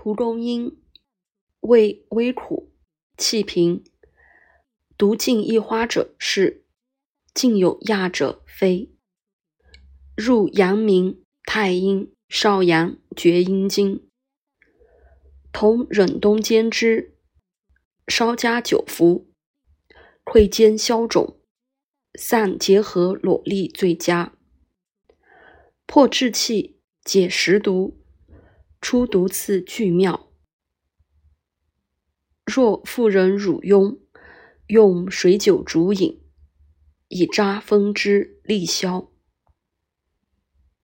蒲公英味微苦，气平。独尽一花者是，尽有亚者非。入阳明、太阴、少阳、厥阴经。同忍冬煎之，稍加久服，溃坚消肿，散结核裸痢最佳。破滞气，解食毒，出毒刺巨妙。若妇人乳痈。用水酒煮饮，以扎风之利消。